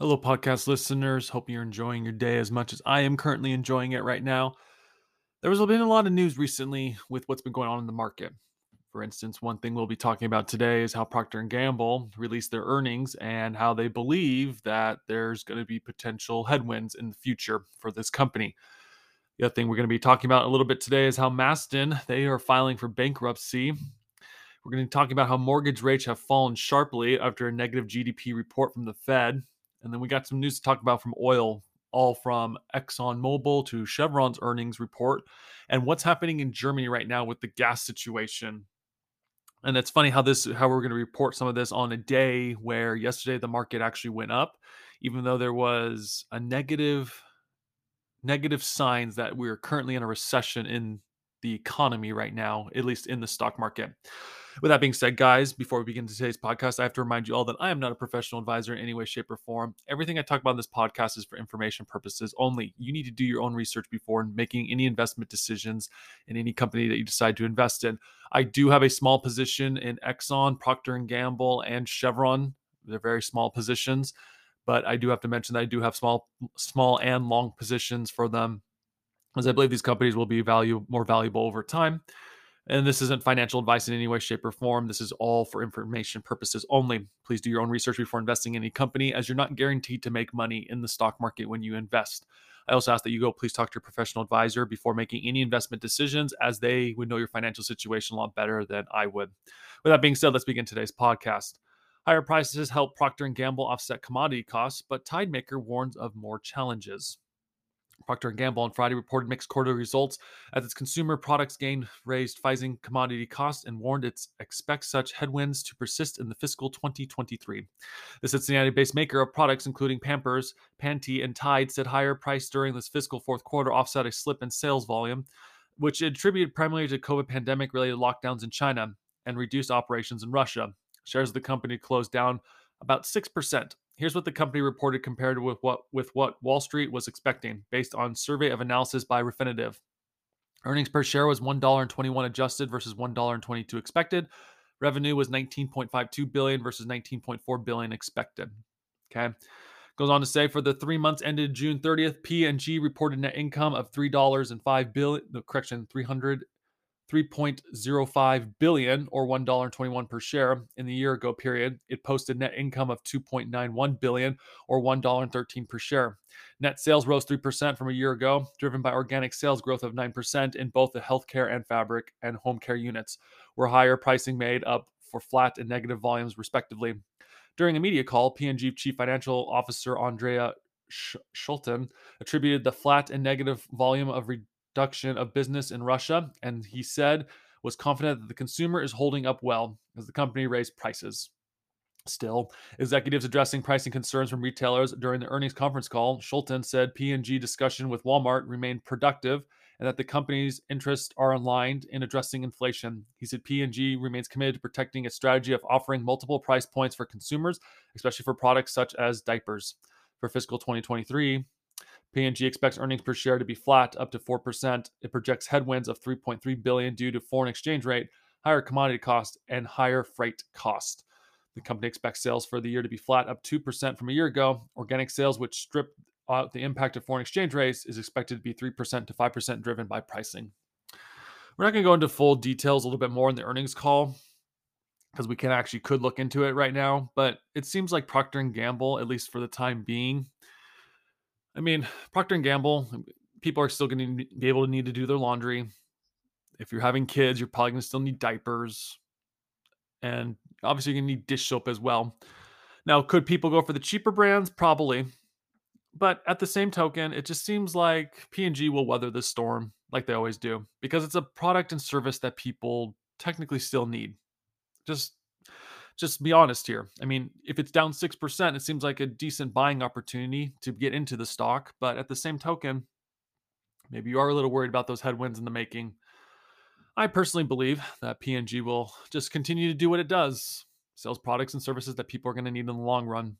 Hello, podcast listeners. Hope you're enjoying your day as much as I am currently enjoying it right now. There has been a lot of news recently with what's been going on in the market. For instance, one thing we'll be talking about today is how Procter and Gamble released their earnings and how they believe that there's going to be potential headwinds in the future for this company. The other thing we're going to be talking about a little bit today is how Masten they are filing for bankruptcy. We're going to be talking about how mortgage rates have fallen sharply after a negative GDP report from the Fed. And then we got some news to talk about from oil, all from ExxonMobil to Chevron's earnings report, and what's happening in Germany right now with the gas situation. And it's funny how this how we're going to report some of this on a day where yesterday the market actually went up, even though there was a negative negative signs that we're currently in a recession in the economy right now, at least in the stock market. With that being said, guys, before we begin today's podcast, I have to remind you all that I am not a professional advisor in any way, shape, or form. Everything I talk about in this podcast is for information purposes only. You need to do your own research before making any investment decisions in any company that you decide to invest in. I do have a small position in Exxon, Procter and Gamble, and Chevron. They're very small positions, but I do have to mention that I do have small, small and long positions for them, as I believe these companies will be value more valuable over time. And this isn't financial advice in any way, shape, or form. This is all for information purposes only. Please do your own research before investing in any company, as you're not guaranteed to make money in the stock market when you invest. I also ask that you go please talk to your professional advisor before making any investment decisions, as they would know your financial situation a lot better than I would. With that being said, let's begin today's podcast. Higher prices help Procter & Gamble offset commodity costs, but Tidemaker warns of more challenges. Procter & Gamble on Friday reported mixed quarterly results as its consumer products gain raised rising commodity costs and warned it expects such headwinds to persist in the fiscal 2023. The Cincinnati-based maker of products including Pampers, Pantene, and Tide said higher price during this fiscal fourth quarter offset a slip in sales volume, which attributed primarily to COVID pandemic-related lockdowns in China and reduced operations in Russia. Shares of the company closed down about 6%. Here's what the company reported compared with what with what Wall Street was expecting based on survey of analysis by Refinitiv. Earnings per share was $1.21 adjusted versus $1.22 expected. Revenue was 19.52 billion versus 19.4 billion expected. Okay. Goes on to say for the three months ended June 30th, P&G reported net income of $3.05 billion, no, correction, 300 3.05 billion or $1.21 per share in the year ago period. It posted net income of 2.91 billion or $1.13 per share. Net sales rose 3% from a year ago, driven by organic sales growth of 9% in both the healthcare and fabric and home care units, where higher pricing made up for flat and negative volumes respectively. During a media call, P&G Chief Financial Officer Andre Schulten attributed the flat and negative volume of re- reduction of business in Russia, and he said was confident that the consumer is holding up well as the company raised prices. Still, executives addressing pricing concerns from retailers during the earnings conference call, Schulten said P&G discussion with Walmart remained productive and that the company's interests are aligned in addressing inflation. He said P&G remains committed to protecting its strategy of offering multiple price points for consumers, especially for products such as diapers. For fiscal 2023, P&G expects earnings per share to be flat up to 4%. It projects headwinds of 3.3 billion due to foreign exchange rate, higher commodity cost, and higher freight cost. The company expects sales for the year to be flat up 2% from a year ago. Organic sales, which strip out the impact of foreign exchange rates, is expected to be 3% to 5% driven by pricing. We're not going to go into full details a little bit more in the earnings call because we can actually could look into it right now, but it seems like Procter and Gamble, at least for the time being, I mean, Procter and Gamble, people are still going to be able to need to do their laundry. If you're having kids, you're probably going to still need diapers, and obviously you're going to need dish soap as well. Now, could people go for the cheaper brands? Probably, but at the same token, it just seems like P&G will weather this storm like they always do because it's a product and service that people technically still need. Just just be honest here. I mean, if it's down 6%, it seems like a decent buying opportunity to get into the stock. But at the same token, maybe you are a little worried about those headwinds in the making. I personally believe that P&G will just continue to do what it does, sells products and services that people are going to need in the long run.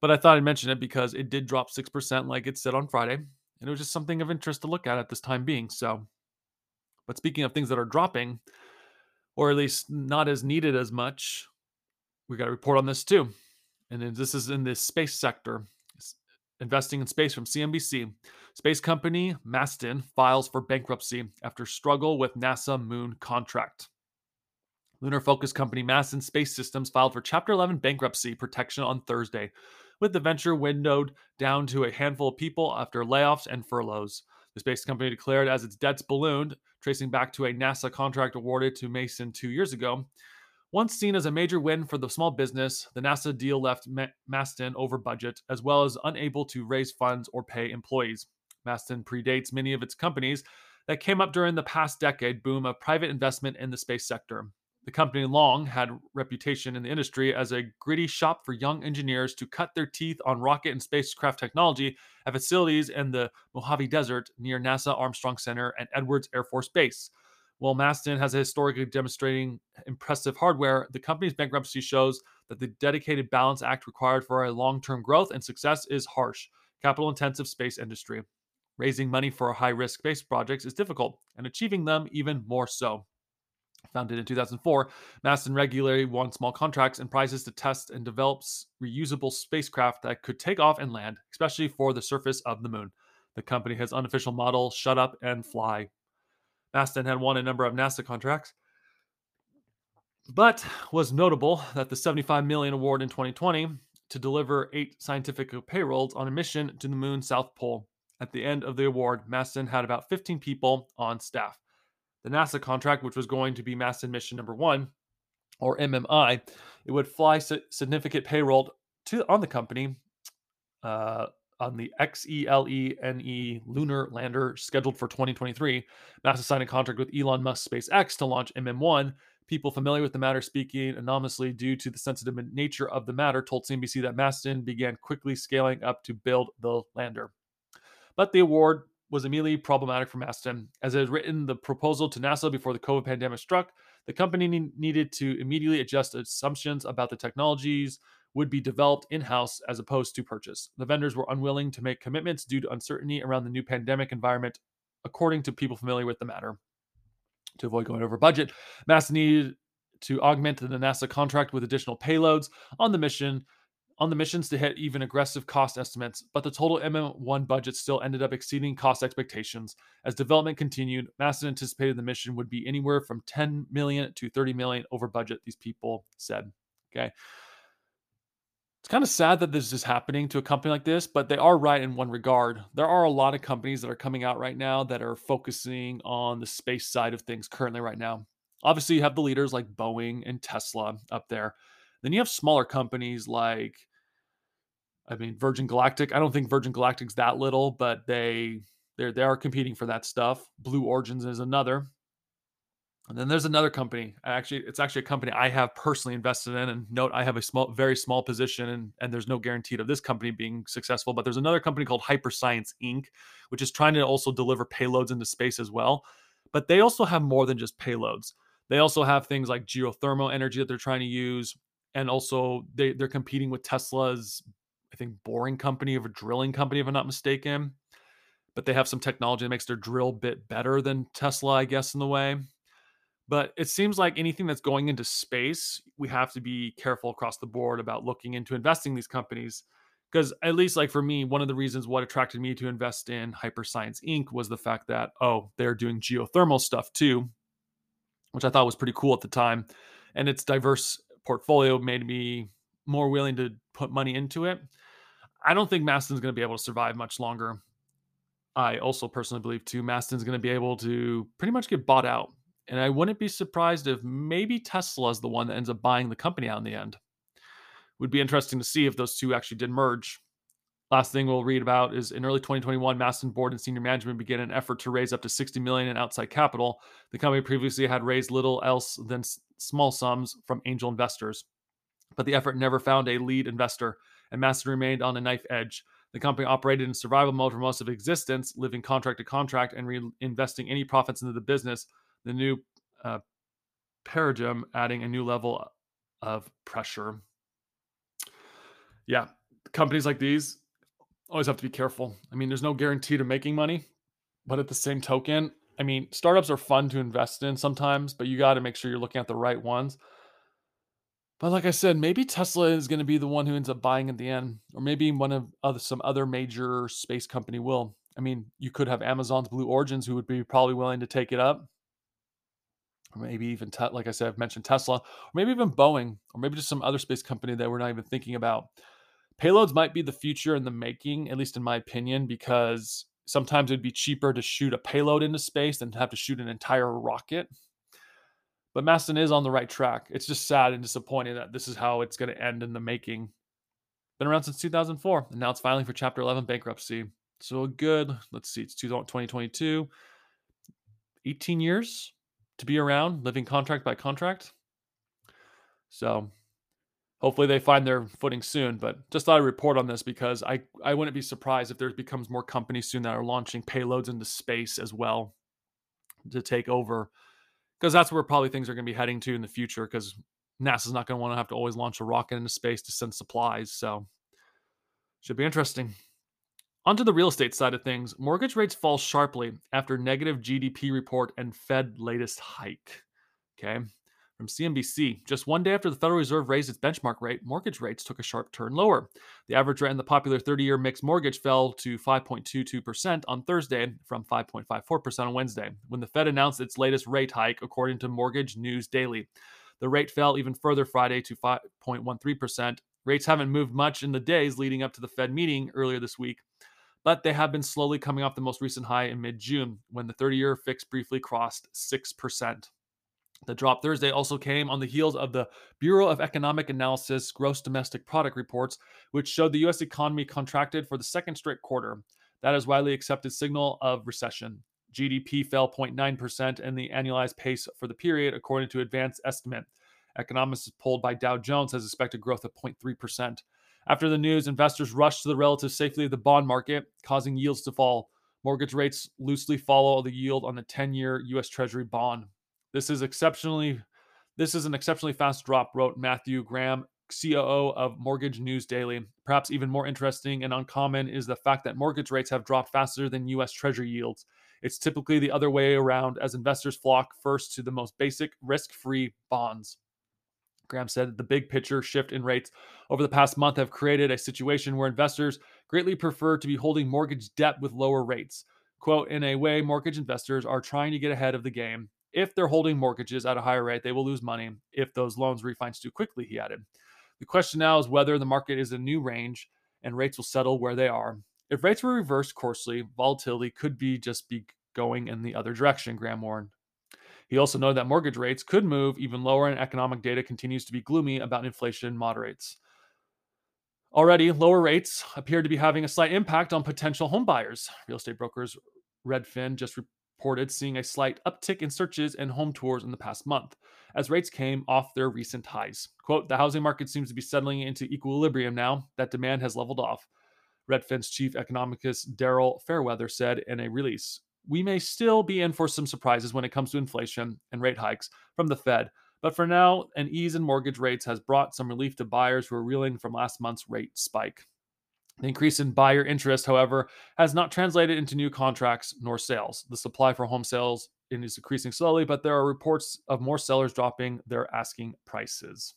But I thought I'd mention it because it did drop 6% like it said on Friday, and it was just something of interest to look at at this time being. So, but speaking of things that are dropping, or at least not as needed as much, we got a report on this too. And this is in the space sector. investing in space from CNBC. Space company Masten files for bankruptcy after struggle with NASA moon contract. Lunar focused company Masten Space Systems filed for Chapter 11 bankruptcy protection on Thursday, with the venture windowed down to a handful of people after layoffs and furloughs. The space company declared as its debts ballooned, tracing back to a NASA contract awarded to Masten two years ago. Once seen as a major win for the small business, the NASA deal left Masten over budget, as well as unable to raise funds or pay employees. Masten predates many of its companies that came up during the past decade boom of private investment in the space sector. The company long had reputation in the industry as a gritty shop for young engineers to cut their teeth on rocket and spacecraft technology at facilities in the Mojave Desert near NASA Armstrong Center and Edwards Air Force Base. While Masten has a historically demonstrating impressive hardware, the company's bankruptcy shows that the dedicated balance act required for a long-term growth and success is harsh. Capital-intensive space industry. Raising money for high-risk space projects is difficult, and achieving them even more so. Founded in 2004, Masten regularly won small contracts and prizes to test and develop reusable spacecraft that could take off and land, especially for the surface of the moon. The company has unofficial model Shut Up and Fly Masten had won a number of NASA contracts, but was notable that the 75 million award in 2020 to deliver eight scientific payrolls on a mission to the moon south pole. At the end of the award, Masten had about 15 people on staff. The NASA contract, which was going to be Masten mission number one, or MMI, it would fly significant payroll to on the company uh, on the XL-1 lunar lander scheduled for 2023. NASA signed a contract with Elon Musk SpaceX to launch MM1. People familiar with the matter speaking anonymously due to the sensitive nature of the matter told CNBC that Masten began quickly scaling up to build the lander. But the award was immediately problematic for Masten. As it had written the proposal to NASA before the COVID pandemic struck, the company needed to immediately adjust assumptions about the technologies would be developed in house as opposed to purchase. The vendors were unwilling to make commitments due to uncertainty around the new pandemic environment, according to people familiar with the matter. To avoid going over budget, NASA needed to augment the NASA contract with additional payloads on the mission on the missions to hit even aggressive cost estimates, but the total MM1 budget still ended up exceeding cost expectations. As development continued, NASA anticipated the mission would be anywhere from 10 million to 30 million over budget, these people said. Okay it's kind of sad that this is happening to a company like this, but they are right in one regard. There are a lot of companies that are coming out right now that are focusing on the space side of things currently right now. Obviously, you have the leaders like Boeing and Tesla up there. Then you have smaller companies like I mean Virgin Galactic. I don't think Virgin Galactic's that little, but they they they are competing for that stuff. Blue Origins is another. And then there's another company. Actually, it's actually a company I have personally invested in. And note, I have a small, very small position, and, and there's no guarantee of this company being successful. But there's another company called Hyperscience Inc., which is trying to also deliver payloads into space as well. But they also have more than just payloads. They also have things like geothermal energy that they're trying to use, and also they they're competing with Tesla's, I think, boring company of a drilling company, if I'm not mistaken. But they have some technology that makes their drill bit better than Tesla, I guess, in the way. But it seems like anything that's going into space, we have to be careful across the board about looking into investing these companies. Because at least like for me, one of the reasons what attracted me to invest in Hyperscience Inc. was the fact that, oh, they're doing geothermal stuff too, which I thought was pretty cool at the time. And its diverse portfolio made me more willing to put money into it. I don't think Masten's going to be able to survive much longer. I also personally believe too, Masten's going to be able to pretty much get bought out and I wouldn't be surprised if maybe Tesla is the one that ends up buying the company out in the end. Would be interesting to see if those two actually did merge. Last thing we'll read about is in early 2021, Masten board and senior management began an effort to raise up to 60 million in outside capital. The company previously had raised little else than small sums from angel investors, but the effort never found a lead investor, and Masten remained on a knife edge. The company operated in survival mode for most of existence, living contract to contract and reinvesting any profits into the business the new uh, paradigm adding a new level of pressure. Yeah, companies like these always have to be careful. I mean, there's no guarantee to making money, but at the same token, I mean, startups are fun to invest in sometimes, but you got to make sure you're looking at the right ones. But like I said, maybe Tesla is going to be the one who ends up buying at the end, or maybe one of other, some other major space company will. I mean, you could have Amazon's Blue Origins who would be probably willing to take it up. Or maybe even, te- like I said, I've mentioned Tesla, or maybe even Boeing, or maybe just some other space company that we're not even thinking about. Payloads might be the future in the making, at least in my opinion, because sometimes it'd be cheaper to shoot a payload into space than to have to shoot an entire rocket. But Masten is on the right track. It's just sad and disappointing that this is how it's going to end in the making. Been around since 2004, and now it's filing for Chapter 11 bankruptcy. So good. Let's see, it's 2022. 18 years to be around, living contract by contract. So hopefully they find their footing soon. But just thought I'd report on this because I, I wouldn't be surprised if there becomes more companies soon that are launching payloads into space as well to take over because that's where probably things are going to be heading to in the future because NASA's not going to want to have to always launch a rocket into space to send supplies. So, should be interesting. Onto the real estate side of things, mortgage rates fall sharply after negative GDP report and Fed latest hike. Okay. From CNBC, just one day after the Federal Reserve raised its benchmark rate, mortgage rates took a sharp turn lower. The average rate in the popular 30 year mixed mortgage fell to 5.22% on Thursday from 5.54% on Wednesday, when the Fed announced its latest rate hike, according to Mortgage News Daily. The rate fell even further Friday to 5.13%. Rates haven't moved much in the days leading up to the Fed meeting earlier this week, but they have been slowly coming off the most recent high in mid June when the 30 year fix briefly crossed 6%. The drop Thursday also came on the heels of the Bureau of Economic Analysis gross domestic product reports, which showed the US economy contracted for the second straight quarter. That is widely accepted signal of recession. GDP fell 0.9% in the annualized pace for the period, according to advanced estimate. Economists polled by Dow Jones has expected growth of 0.3%. After the news, investors rushed to the relative safety of the bond market, causing yields to fall. Mortgage rates loosely follow the yield on the 10 year US Treasury bond. This is exceptionally this is an exceptionally fast drop, wrote Matthew Graham, COO of Mortgage News Daily. Perhaps even more interesting and uncommon is the fact that mortgage rates have dropped faster than US Treasury yields. It's typically the other way around as investors flock first to the most basic risk free bonds. Graham said the big picture shift in rates over the past month have created a situation where investors greatly prefer to be holding mortgage debt with lower rates. Quote, in a way, mortgage investors are trying to get ahead of the game. If they're holding mortgages at a higher rate, they will lose money if those loans refinance too quickly, he added. The question now is whether the market is in a new range and rates will settle where they are. If rates were reversed coarsely, volatility could be just be going in the other direction, Graham warned. He also noted that mortgage rates could move even lower and economic data continues to be gloomy about inflation moderates. Already, lower rates appear to be having a slight impact on potential home buyers. Real estate brokers Redfin just reported seeing a slight uptick in searches and home tours in the past month as rates came off their recent highs. Quote, the housing market seems to be settling into equilibrium now that demand has leveled off. Redfin's chief economist Daryl Fairweather said in a release, we may still be in for some surprises when it comes to inflation and rate hikes from the Fed, but for now, an ease in mortgage rates has brought some relief to buyers who are reeling from last month's rate spike. The increase in buyer interest, however, has not translated into new contracts nor sales. The supply for home sales is increasing slowly, but there are reports of more sellers dropping their asking prices.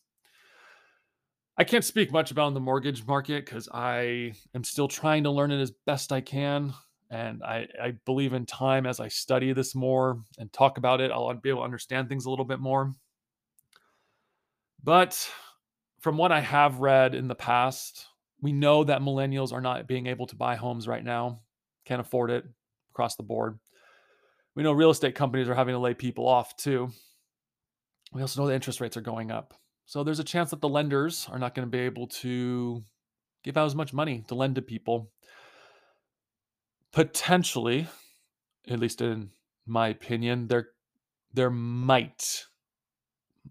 I can't speak much about the mortgage market because I am still trying to learn it as best I can. And I, I, believe in time as I study this more and talk about it, I'll be able to understand things a little bit more. But from what I have read in the past, we know that millennials are not being able to buy homes right now, can't afford it across the board. We know real estate companies are having to lay people off too. We also know the interest rates are going up. So there's a chance that the lenders are not going to be able to give out as much money to lend to people. Potentially, at least in my opinion, there there might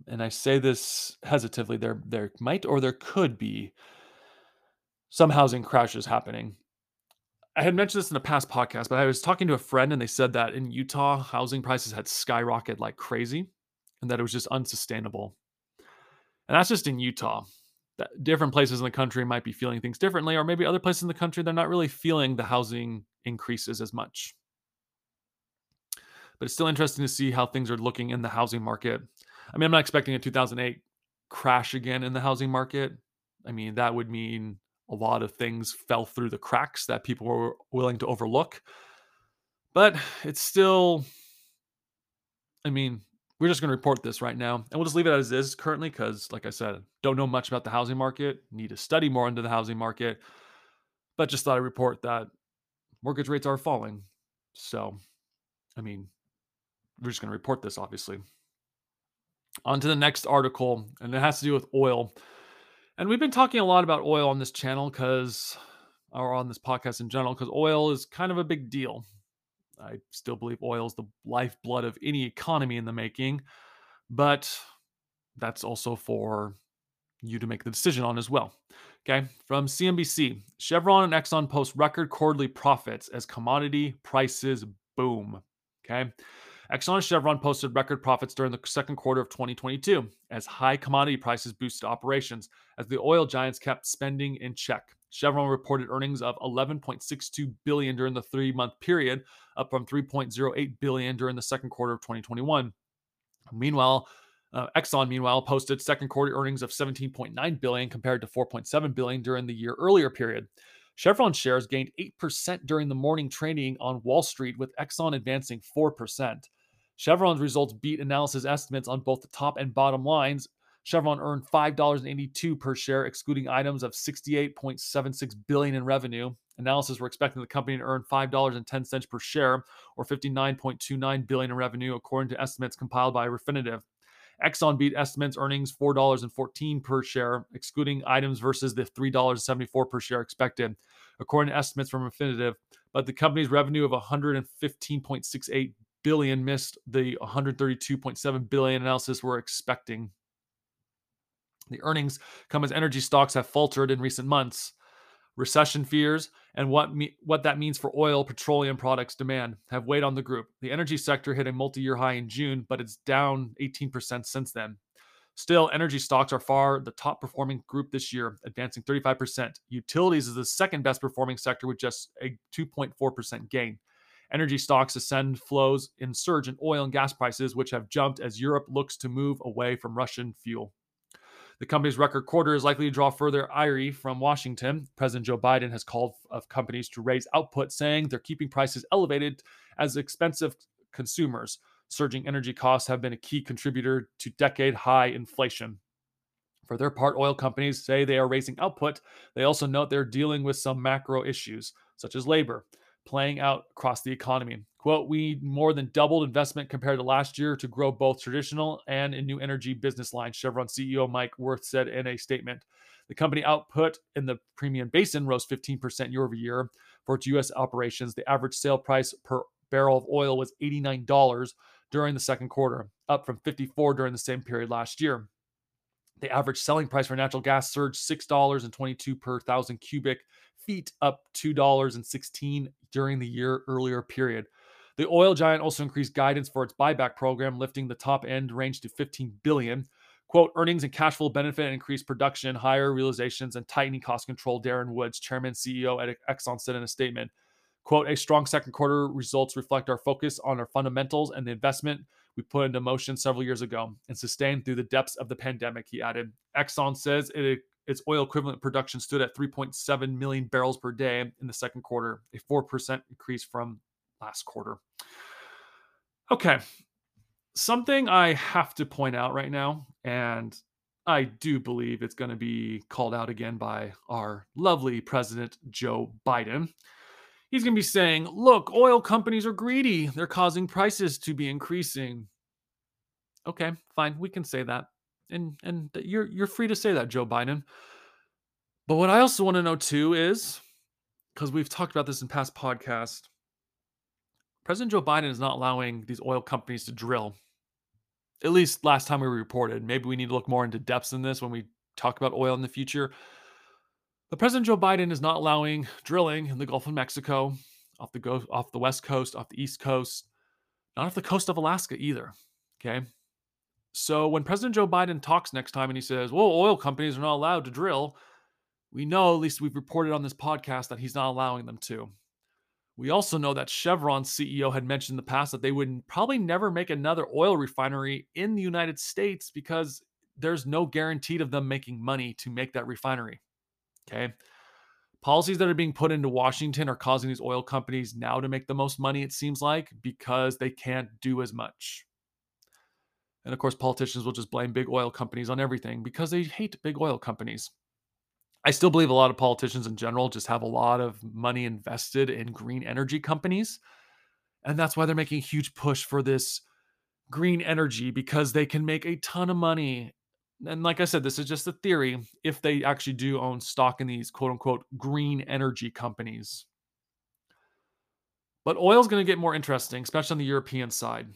and I say this hesitatively, there there might or there could be some housing crashes happening. I had mentioned this in a past podcast, but I was talking to a friend and they said that in Utah, housing prices had skyrocketed like crazy and that it was just unsustainable. And that's just in Utah. That different places in the country might be feeling things differently, or maybe other places in the country, they're not really feeling the housing increases as much. But it's still interesting to see how things are looking in the housing market. I mean, I'm not expecting a 2008 crash again in the housing market, I mean, that would mean a lot of things fell through the cracks that people were willing to overlook. But it's still, I mean, we're just going to report this right now and we'll just leave it as is currently because, like I said, don't know much about the housing market, need to study more into the housing market. But just thought I'd report that mortgage rates are falling. So, I mean, we're just going to report this, obviously. On to the next article, and it has to do with oil. And we've been talking a lot about oil on this channel because, or on this podcast in general, because oil is kind of a big deal. I still believe oil is the lifeblood of any economy in the making, but that's also for you to make the decision on as well. Okay, from CNBC Chevron and Exxon post record quarterly profits as commodity prices boom. Okay, Exxon and Chevron posted record profits during the second quarter of 2022 as high commodity prices boosted operations as the oil giants kept spending in check. Chevron reported earnings of 11.62 billion during the 3-month period, up from 3.08 billion during the second quarter of 2021. Meanwhile, uh, Exxon, meanwhile, posted second quarter earnings of 17.9 billion compared to 4.7 billion during the year earlier period. Chevron shares gained 8% during the morning trading on Wall Street, with Exxon advancing 4%. Chevron's results beat analysis estimates on both the top and bottom lines. Chevron earned $5.82 per share, excluding items of 68.76 billion in revenue. Analysis were expecting the company to earn $5.10 per share, or 59.29 billion in revenue, according to estimates compiled by Refinitiv. Exxon beat estimates earnings $4.14 per share, excluding items versus the $3.74 per share expected, according to estimates from Refinitiv. But the company's revenue of 115.68 billion missed the 132.7 billion analysis we're expecting. The earnings come as energy stocks have faltered in recent months. Recession fears and what me- what that means for oil, petroleum products demand have weighed on the group. The energy sector hit a multi-year high in June, but it's down 18% since then. Still, energy stocks are far the top performing group this year, advancing 35%. Utilities is the second best performing sector with just a 2.4% gain. Energy stocks ascend flows in surge in oil and gas prices, which have jumped as Europe looks to move away from Russian fuel. The company's record quarter is likely to draw further ire from Washington. President Joe Biden has called of companies to raise output, saying they're keeping prices elevated as expensive consumers. Surging energy costs have been a key contributor to decade high inflation. For their part, oil companies say they are raising output. They also note they're dealing with some macro issues, such as labor playing out across the economy. Quote, we more than doubled investment compared to last year to grow both traditional and in new energy business lines, Chevron CEO Mike Wirth said in a statement. The company output in the Permian Basin rose 15% year over year for its U.S. operations. The average sale price per barrel of oil was $89 during the second quarter, up from 54 during the same period last year. The average selling price for natural gas surged $6.22 per thousand cubic feet, up $2.16 during the year earlier period. The oil giant also increased guidance for its buyback program, lifting the top end range to 15 billion. Quote, earnings and cash flow benefit increased production, higher realizations, and tightening cost control, Darren Woods, chairman CEO at Exxon, said in a statement. Quote, a strong second quarter results reflect our focus on our fundamentals and the investment we put into motion several years ago and sustained through the depths of the pandemic, he added. Exxon says it its oil equivalent production stood at 3.7 million barrels per day in the second quarter, a 4% increase from last quarter. Okay. Something I have to point out right now, and I do believe it's going to be called out again by our lovely President Joe Biden. He's going to be saying, look, oil companies are greedy. They're causing prices to be increasing. Okay, fine. We can say that and and you're you're free to say that, Joe Biden. But what I also want to know too is because we've talked about this in past podcasts, President Joe Biden is not allowing these oil companies to drill. At least last time we reported. Maybe we need to look more into depths in this when we talk about oil in the future. But President Joe Biden is not allowing drilling in the Gulf of Mexico, off the go- off the west coast, off the east coast, not off the coast of Alaska either. Okay, so when President Joe Biden talks next time and he says, well, oil companies are not allowed to drill, we know, at least we've reported on this podcast, that he's not allowing them to. We also know that Chevron's CEO had mentioned in the past that they would probably never make another oil refinery in the United States because there's no guarantee of them making money to make that refinery. Okay. Policies that are being put into Washington are causing these oil companies now to make the most money, it seems like, because they can't do as much. And of course, politicians will just blame big oil companies on everything because they hate big oil companies. I still believe a lot of politicians in general just have a lot of money invested in green energy companies. And that's why they're making a huge push for this green energy because they can make a ton of money. And like I said, this is just a theory if they actually do own stock in these quote unquote green energy companies. But oil is going to get more interesting, especially on the European side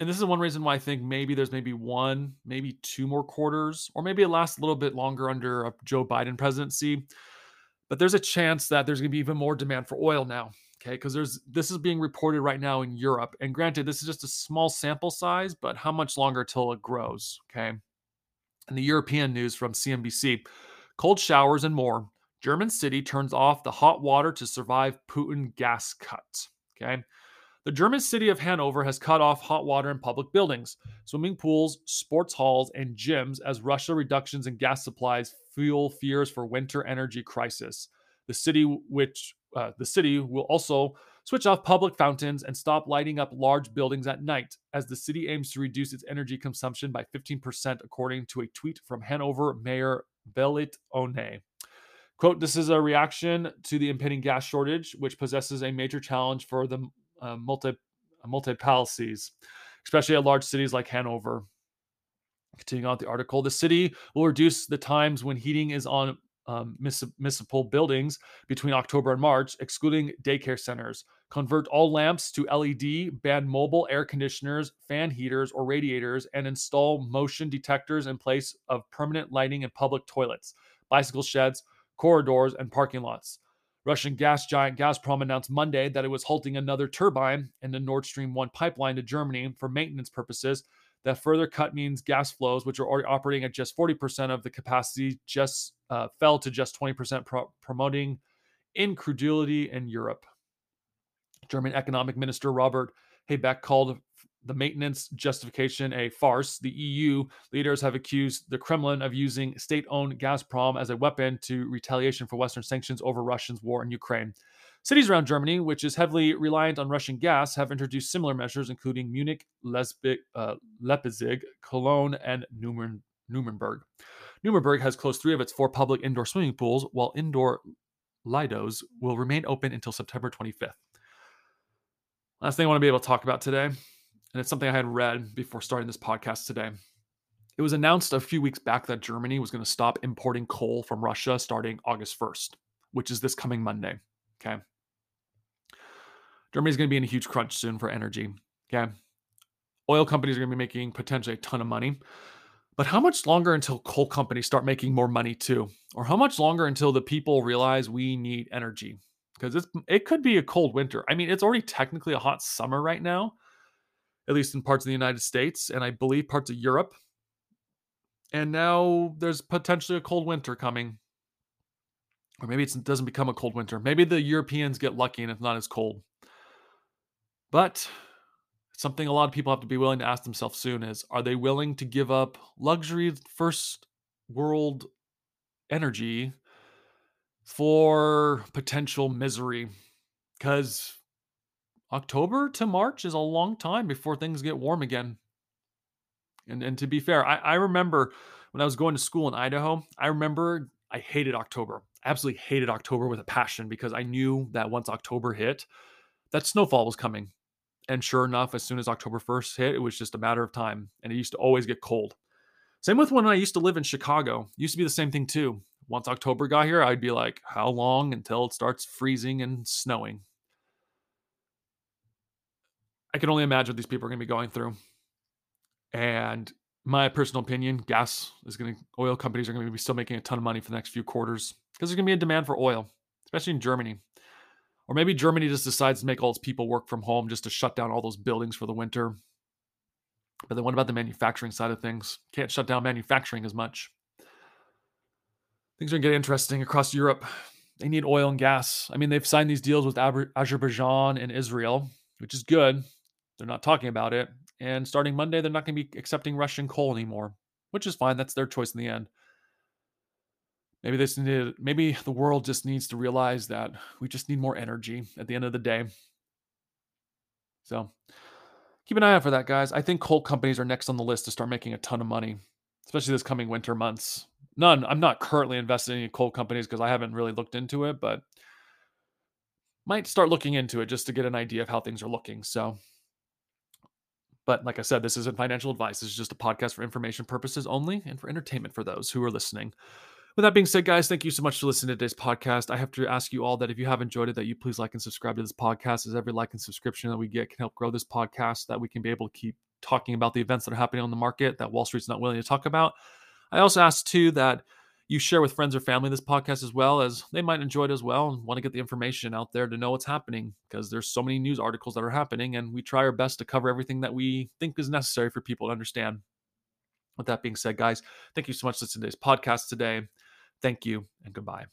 and this is one reason why I think maybe there's maybe one, maybe two more quarters, or maybe it lasts a little bit longer under a Joe Biden presidency. But there's a chance that there's going to be even more demand for oil now. Okay, because there's this is being reported right now in Europe, and granted, this is just a small sample size, but how much longer till it grows? Okay, and the European news from CNBC: cold showers and more. German city turns off the hot water to survive Putin gas cut. Okay. The German city of Hanover has cut off hot water in public buildings, swimming pools, sports halls, and gyms as Russia reductions in gas supplies fuel fears for winter energy crisis. The city, which uh, the city will also switch off public fountains and stop lighting up large buildings at night, as the city aims to reduce its energy consumption by 15%, according to a tweet from Hanover Mayor Belit Onay. Quote, this is a reaction to the impending gas shortage, which possesses a major challenge for the uh, multi municipalities, especially at large cities like Hanover. Continuing on the article, the city will reduce the times when heating is on um, municipal buildings between October and March, excluding daycare centers. Convert all lamps to LED, ban mobile air conditioners, fan heaters, or radiators, and install motion detectors in place of permanent lighting in public toilets, bicycle sheds, corridors, and parking lots. Russian gas giant Gazprom announced Monday that it was halting another turbine in the Nord Stream 1 pipeline to Germany for maintenance purposes. That further cut means gas flows, which are already operating at just 40% of the capacity, just uh, fell to just 20%, pro- promoting incredulity in Europe. German Economic Minister Robert Habeck called the maintenance justification a farce. The EU leaders have accused the Kremlin of using state owned Gazprom as a weapon to retaliation for Western sanctions over Russia's war in Ukraine. Cities around Germany, which is heavily reliant on Russian gas, have introduced similar measures, including Munich, Lesbic, uh, Leipzig, Cologne, and Nuremberg. Nuremberg has closed three of its four public indoor swimming pools, while indoor Lidos will remain open until September 25th. Last thing I want to be able to talk about today and it's something I had read before starting this podcast today. It was announced a few weeks back that Germany was going to stop importing coal from Russia starting August 1st, which is this coming Monday. Okay. Germany's going to be in a huge crunch soon for energy. Okay. Oil companies are going to be making potentially a ton of money. But how much longer until coal companies start making more money too? Or how much longer until the people realize we need energy? Because it could be a cold winter. I mean, it's already technically a hot summer right now at least in parts of the United States and I believe parts of Europe. And now there's potentially a cold winter coming. Or maybe it doesn't become a cold winter. Maybe the Europeans get lucky and it's not as cold. But something a lot of people have to be willing to ask themselves soon is are they willing to give up luxury first world energy for potential misery? Because October to March is a long time before things get warm again. And and to be fair, I, I remember when I was going to school in Idaho, I remember I hated October. absolutely hated October with a passion because I knew that once October hit, that snowfall was coming. And sure enough, as soon as October 1st hit, it was just a matter of time. And it used to always get cold. Same with when I used to live in Chicago. It used to be the same thing too. Once October got here, I'd be like, how long until it starts freezing and snowing? I can only imagine what these people are going to be going through. And my personal opinion, gas is going to, oil companies are going to be still making a ton of money for the next few quarters because there's going to be a demand for oil, especially in Germany. Or maybe Germany just decides to make all its people work from home just to shut down all those buildings for the winter. But then what about the manufacturing side of things? Can't shut down manufacturing as much. Things are going to get interesting across Europe. They need oil and gas. I mean, they've signed these deals with Azerbaijan and Israel, which is good. They're not talking about it. And starting Monday, they're not going to be accepting Russian coal anymore. which is fine. That's their choice in the end. Maybe this needed, maybe the world just needs to realize that we just need more energy at the end of the day. So keep an eye out for that, guys. I think coal companies are next on the list to start making a ton of money, especially this coming winter months. None. I'm not currently invested in any coal companies because I haven't really looked into it, but might start looking into it just to get an idea of how things are looking. So, but like I said, this isn't financial advice. This is just a podcast for information purposes only and for entertainment for those who are listening. With that being said, guys, thank you so much for listening to today's podcast. I have to ask you all that if you have enjoyed it, that you please like and subscribe to this podcast, as every like and subscription that we get can help grow this podcast, that we can be able to keep talking about the events that are happening on the market that Wall Street's not willing to talk about. I also ask too that you share with friends or family this podcast as well as they might enjoy it as well and want to get the information out there to know what's happening because there's so many news articles that are happening and we try our best to cover everything that we think is necessary for people to understand. With that being said, guys, thank you so much for listening to today's podcast today. Thank you and goodbye.